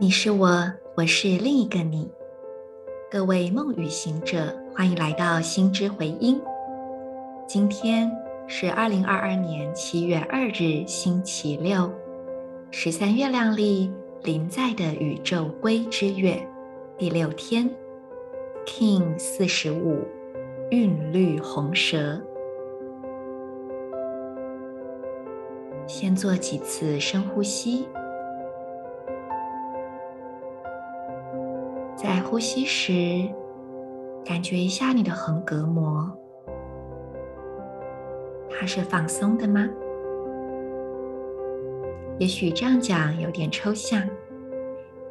你是我，我是另一个你。各位梦与行者，欢迎来到心之回音。今天是二零二二年七月二日，星期六，十三月亮历临在的宇宙龟之月第六天，King 四十五，韵律红蛇。先做几次深呼吸。呼吸时，感觉一下你的横膈膜，它是放松的吗？也许这样讲有点抽象，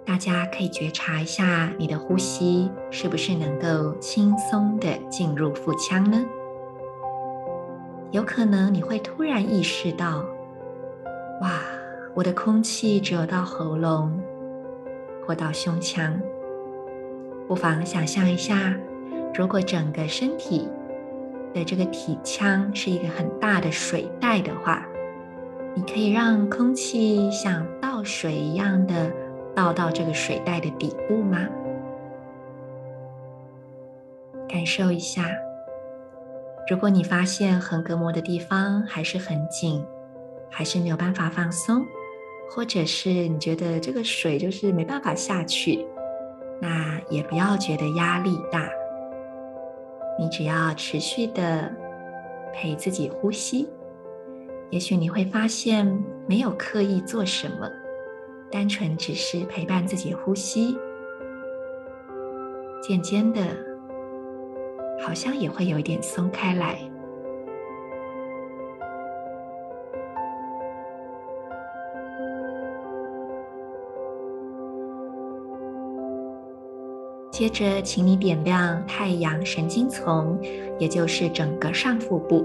大家可以觉察一下你的呼吸是不是能够轻松地进入腹腔呢？有可能你会突然意识到，哇，我的空气只有到喉咙或到胸腔。不妨想象一下，如果整个身体的这个体腔是一个很大的水袋的话，你可以让空气像倒水一样的倒到这个水袋的底部吗？感受一下。如果你发现横膈膜的地方还是很紧，还是没有办法放松，或者是你觉得这个水就是没办法下去。那也不要觉得压力大，你只要持续的陪自己呼吸，也许你会发现没有刻意做什么，单纯只是陪伴自己呼吸，渐渐的，好像也会有一点松开来。接着，请你点亮太阳神经丛，也就是整个上腹部。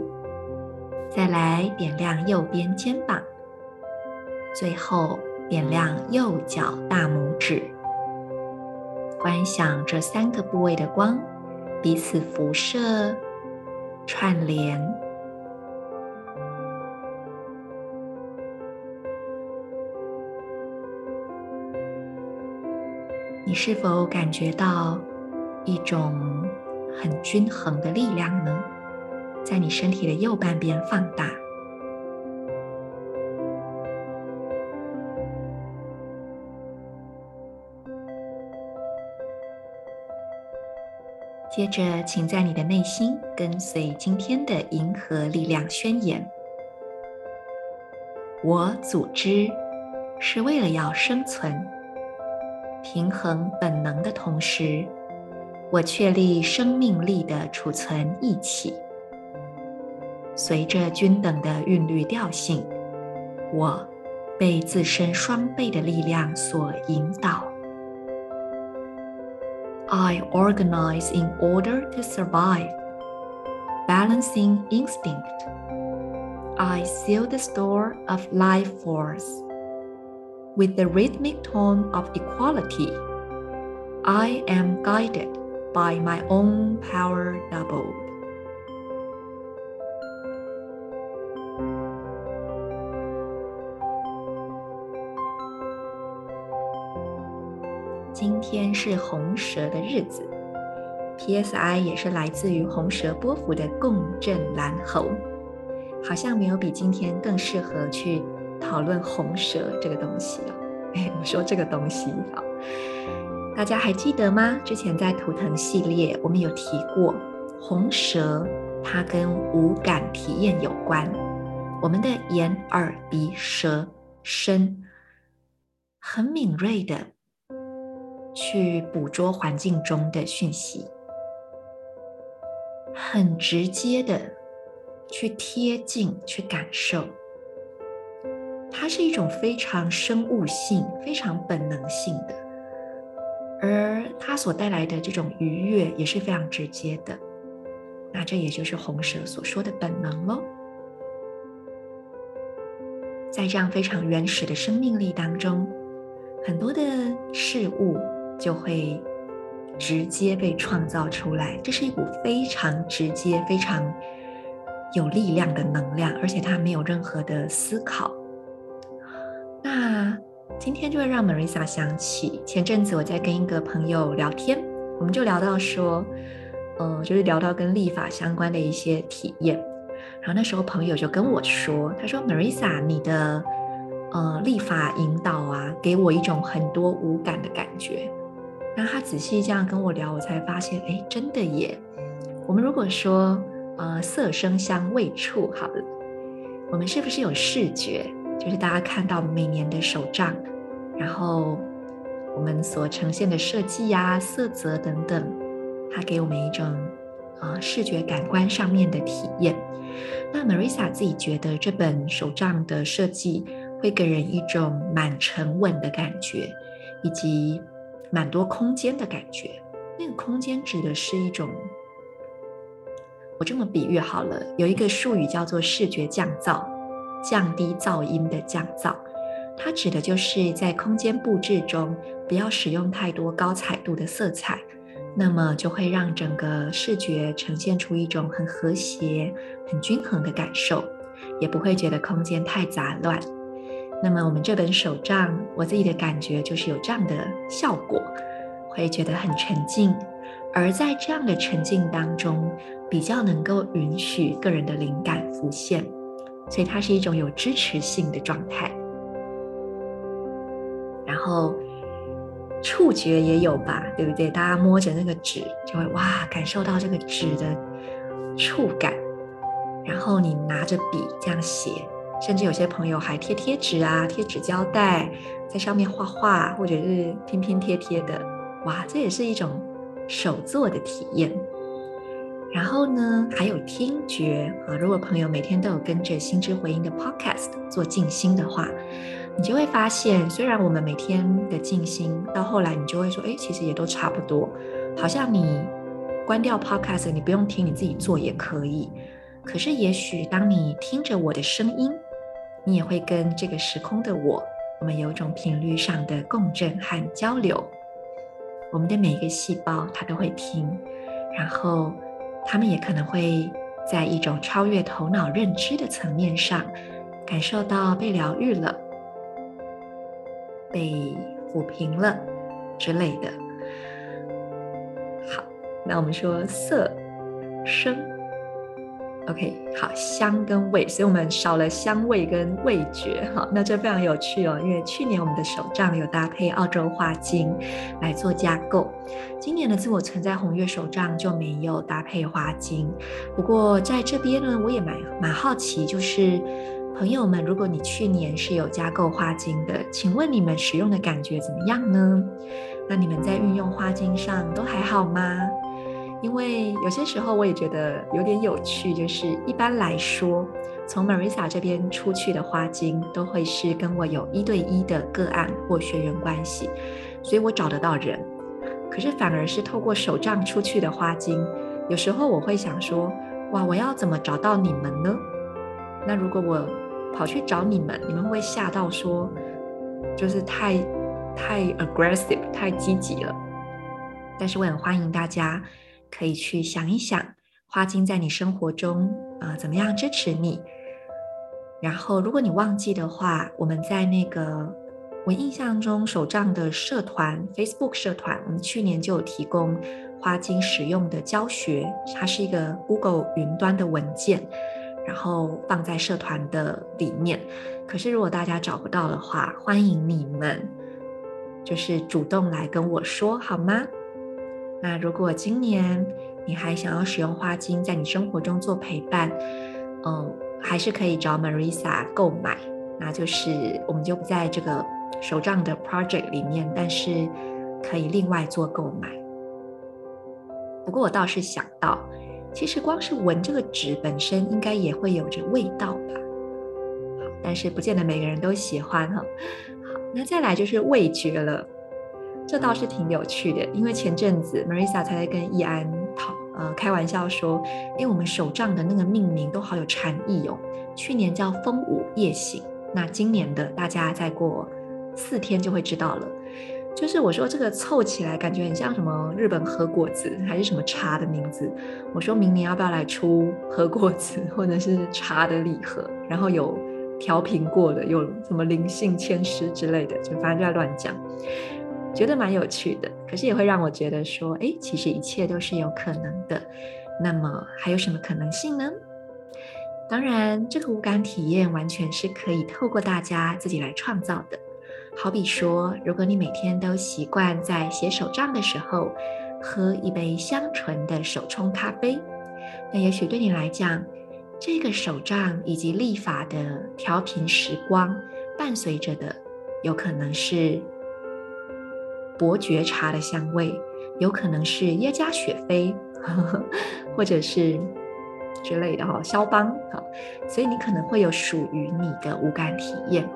再来点亮右边肩膀，最后点亮右脚大拇指。观想这三个部位的光彼此辐射、串联。你是否感觉到一种很均衡的力量呢？在你身体的右半边放大。接着，请在你的内心跟随今天的银河力量宣言：我组织是为了要生存。平衡本能的同时，我确立生命力的储存一起。随着均等的韵律调性，我被自身双倍的力量所引导。I organize in order to survive, balancing instinct. I seal the store of life force. With the rhythmic tone of equality, I am guided by my own power doubled. 今天是红蛇的日子，PSI 也是来自于红蛇波幅的共振蓝猴，好像没有比今天更适合去。讨论红蛇这个东西哦，哎，我说这个东西好，大家还记得吗？之前在图腾系列我们有提过，红蛇它跟五感体验有关，我们的眼、耳、鼻、舌、身很敏锐的去捕捉环境中的讯息，很直接的去贴近、去感受。它是一种非常生物性、非常本能性的，而它所带来的这种愉悦也是非常直接的。那这也就是红蛇所说的本能喽。在这样非常原始的生命力当中，很多的事物就会直接被创造出来。这是一股非常直接、非常有力量的能量，而且它没有任何的思考。那今天就会让 Marisa 想起前阵子我在跟一个朋友聊天，我们就聊到说，呃，就是聊到跟立法相关的一些体验。然后那时候朋友就跟我说，他说：“Marisa，你的呃立法引导啊，给我一种很多无感的感觉。”那他仔细这样跟我聊，我才发现，哎，真的耶。我们如果说呃色声香味触好了，我们是不是有视觉？就是大家看到每年的手账，然后我们所呈现的设计呀、色泽等等，它给我们一种啊、呃、视觉感官上面的体验。那 Marisa 自己觉得这本手账的设计会给人一种蛮沉稳的感觉，以及蛮多空间的感觉。那个空间指的是一种，我这么比喻好了，有一个术语叫做视觉降噪。降低噪音的降噪，它指的就是在空间布置中不要使用太多高彩度的色彩，那么就会让整个视觉呈现出一种很和谐、很均衡的感受，也不会觉得空间太杂乱。那么我们这本手账，我自己的感觉就是有这样的效果，会觉得很沉静，而在这样的沉静当中，比较能够允许个人的灵感浮现。所以它是一种有支持性的状态，然后触觉也有吧，对不对？大家摸着那个纸，就会哇，感受到这个纸的触感。然后你拿着笔这样写，甚至有些朋友还贴贴纸啊，贴纸胶带，在上面画画，或者是拼拼贴贴的，哇，这也是一种手作的体验。然后呢，还有听觉啊。如果朋友每天都有跟着心之回音的 Podcast 做静心的话，你就会发现，虽然我们每天的静心到后来，你就会说，哎，其实也都差不多，好像你关掉 Podcast，你不用听，你自己做也可以。可是，也许当你听着我的声音，你也会跟这个时空的我，我们有一种频率上的共振和交流。我们的每一个细胞，它都会听，然后。他们也可能会在一种超越头脑认知的层面上，感受到被疗愈了、被抚平了之类的。好，那我们说色、声。OK，好，香跟味，所以我们少了香味跟味觉，好，那这非常有趣哦。因为去年我们的手账有搭配澳洲花精来做架构，今年的自我存在红月手账就没有搭配花精。不过在这边呢，我也蛮蛮好奇，就是朋友们，如果你去年是有加购花精的，请问你们使用的感觉怎么样呢？那你们在运用花精上都还好吗？因为有些时候我也觉得有点有趣，就是一般来说，从 Marisa 这边出去的花精都会是跟我有一对一的个案或学员关系，所以我找得到人。可是反而是透过手账出去的花精，有时候我会想说，哇，我要怎么找到你们呢？那如果我跑去找你们，你们会不会吓到说，就是太太 aggressive，太积极了。但是我很欢迎大家。可以去想一想，花精在你生活中啊，怎么样支持你？然后，如果你忘记的话，我们在那个我印象中手账的社团 Facebook 社团，我们去年就有提供花精使用的教学，它是一个 Google 云端的文件，然后放在社团的里面。可是如果大家找不到的话，欢迎你们就是主动来跟我说，好吗？那如果今年你还想要使用花精在你生活中做陪伴，嗯，还是可以找 Marisa 购买。那就是我们就不在这个手账的 project 里面，但是可以另外做购买。不过我倒是想到，其实光是闻这个纸本身，应该也会有着味道吧？但是不见得每个人都喜欢哈。好，那再来就是味觉了。这倒是挺有趣的，因为前阵子 Marisa 才在跟易安讨呃开玩笑说，因为我们手账的那个命名都好有禅意哦。去年叫风舞夜醒，那今年的大家再过四天就会知道了。就是我说这个凑起来感觉很像什么日本和果子还是什么茶的名字。我说明年要不要来出和果子或者是茶的礼盒，然后有调频过的，有什么灵性签诗之类的，就反正就在乱讲，觉得蛮有趣的。可是也会让我觉得说，哎，其实一切都是有可能的。那么还有什么可能性呢？当然，这个五感体验完全是可以透过大家自己来创造的。好比说，如果你每天都习惯在写手账的时候喝一杯香醇的手冲咖啡，那也许对你来讲，这个手账以及立法的调频时光，伴随着的有可能是伯爵茶的香味，有可能是耶加雪菲，呵呵或者是之类的哈，肖邦。哈，所以你可能会有属于你的五感体验。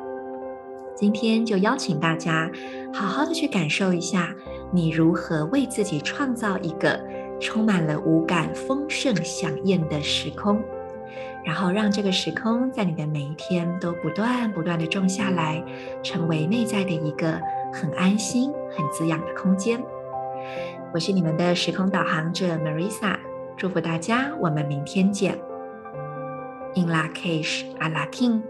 今天就邀请大家好好的去感受一下，你如何为自己创造一个充满了五感丰盛饗宴的时空。然后让这个时空在你的每一天都不断不断的种下来，成为内在的一个很安心、很滋养的空间。我是你们的时空导航者 Marisa，祝福大家，我们明天见。In Lak'ech Ala K'in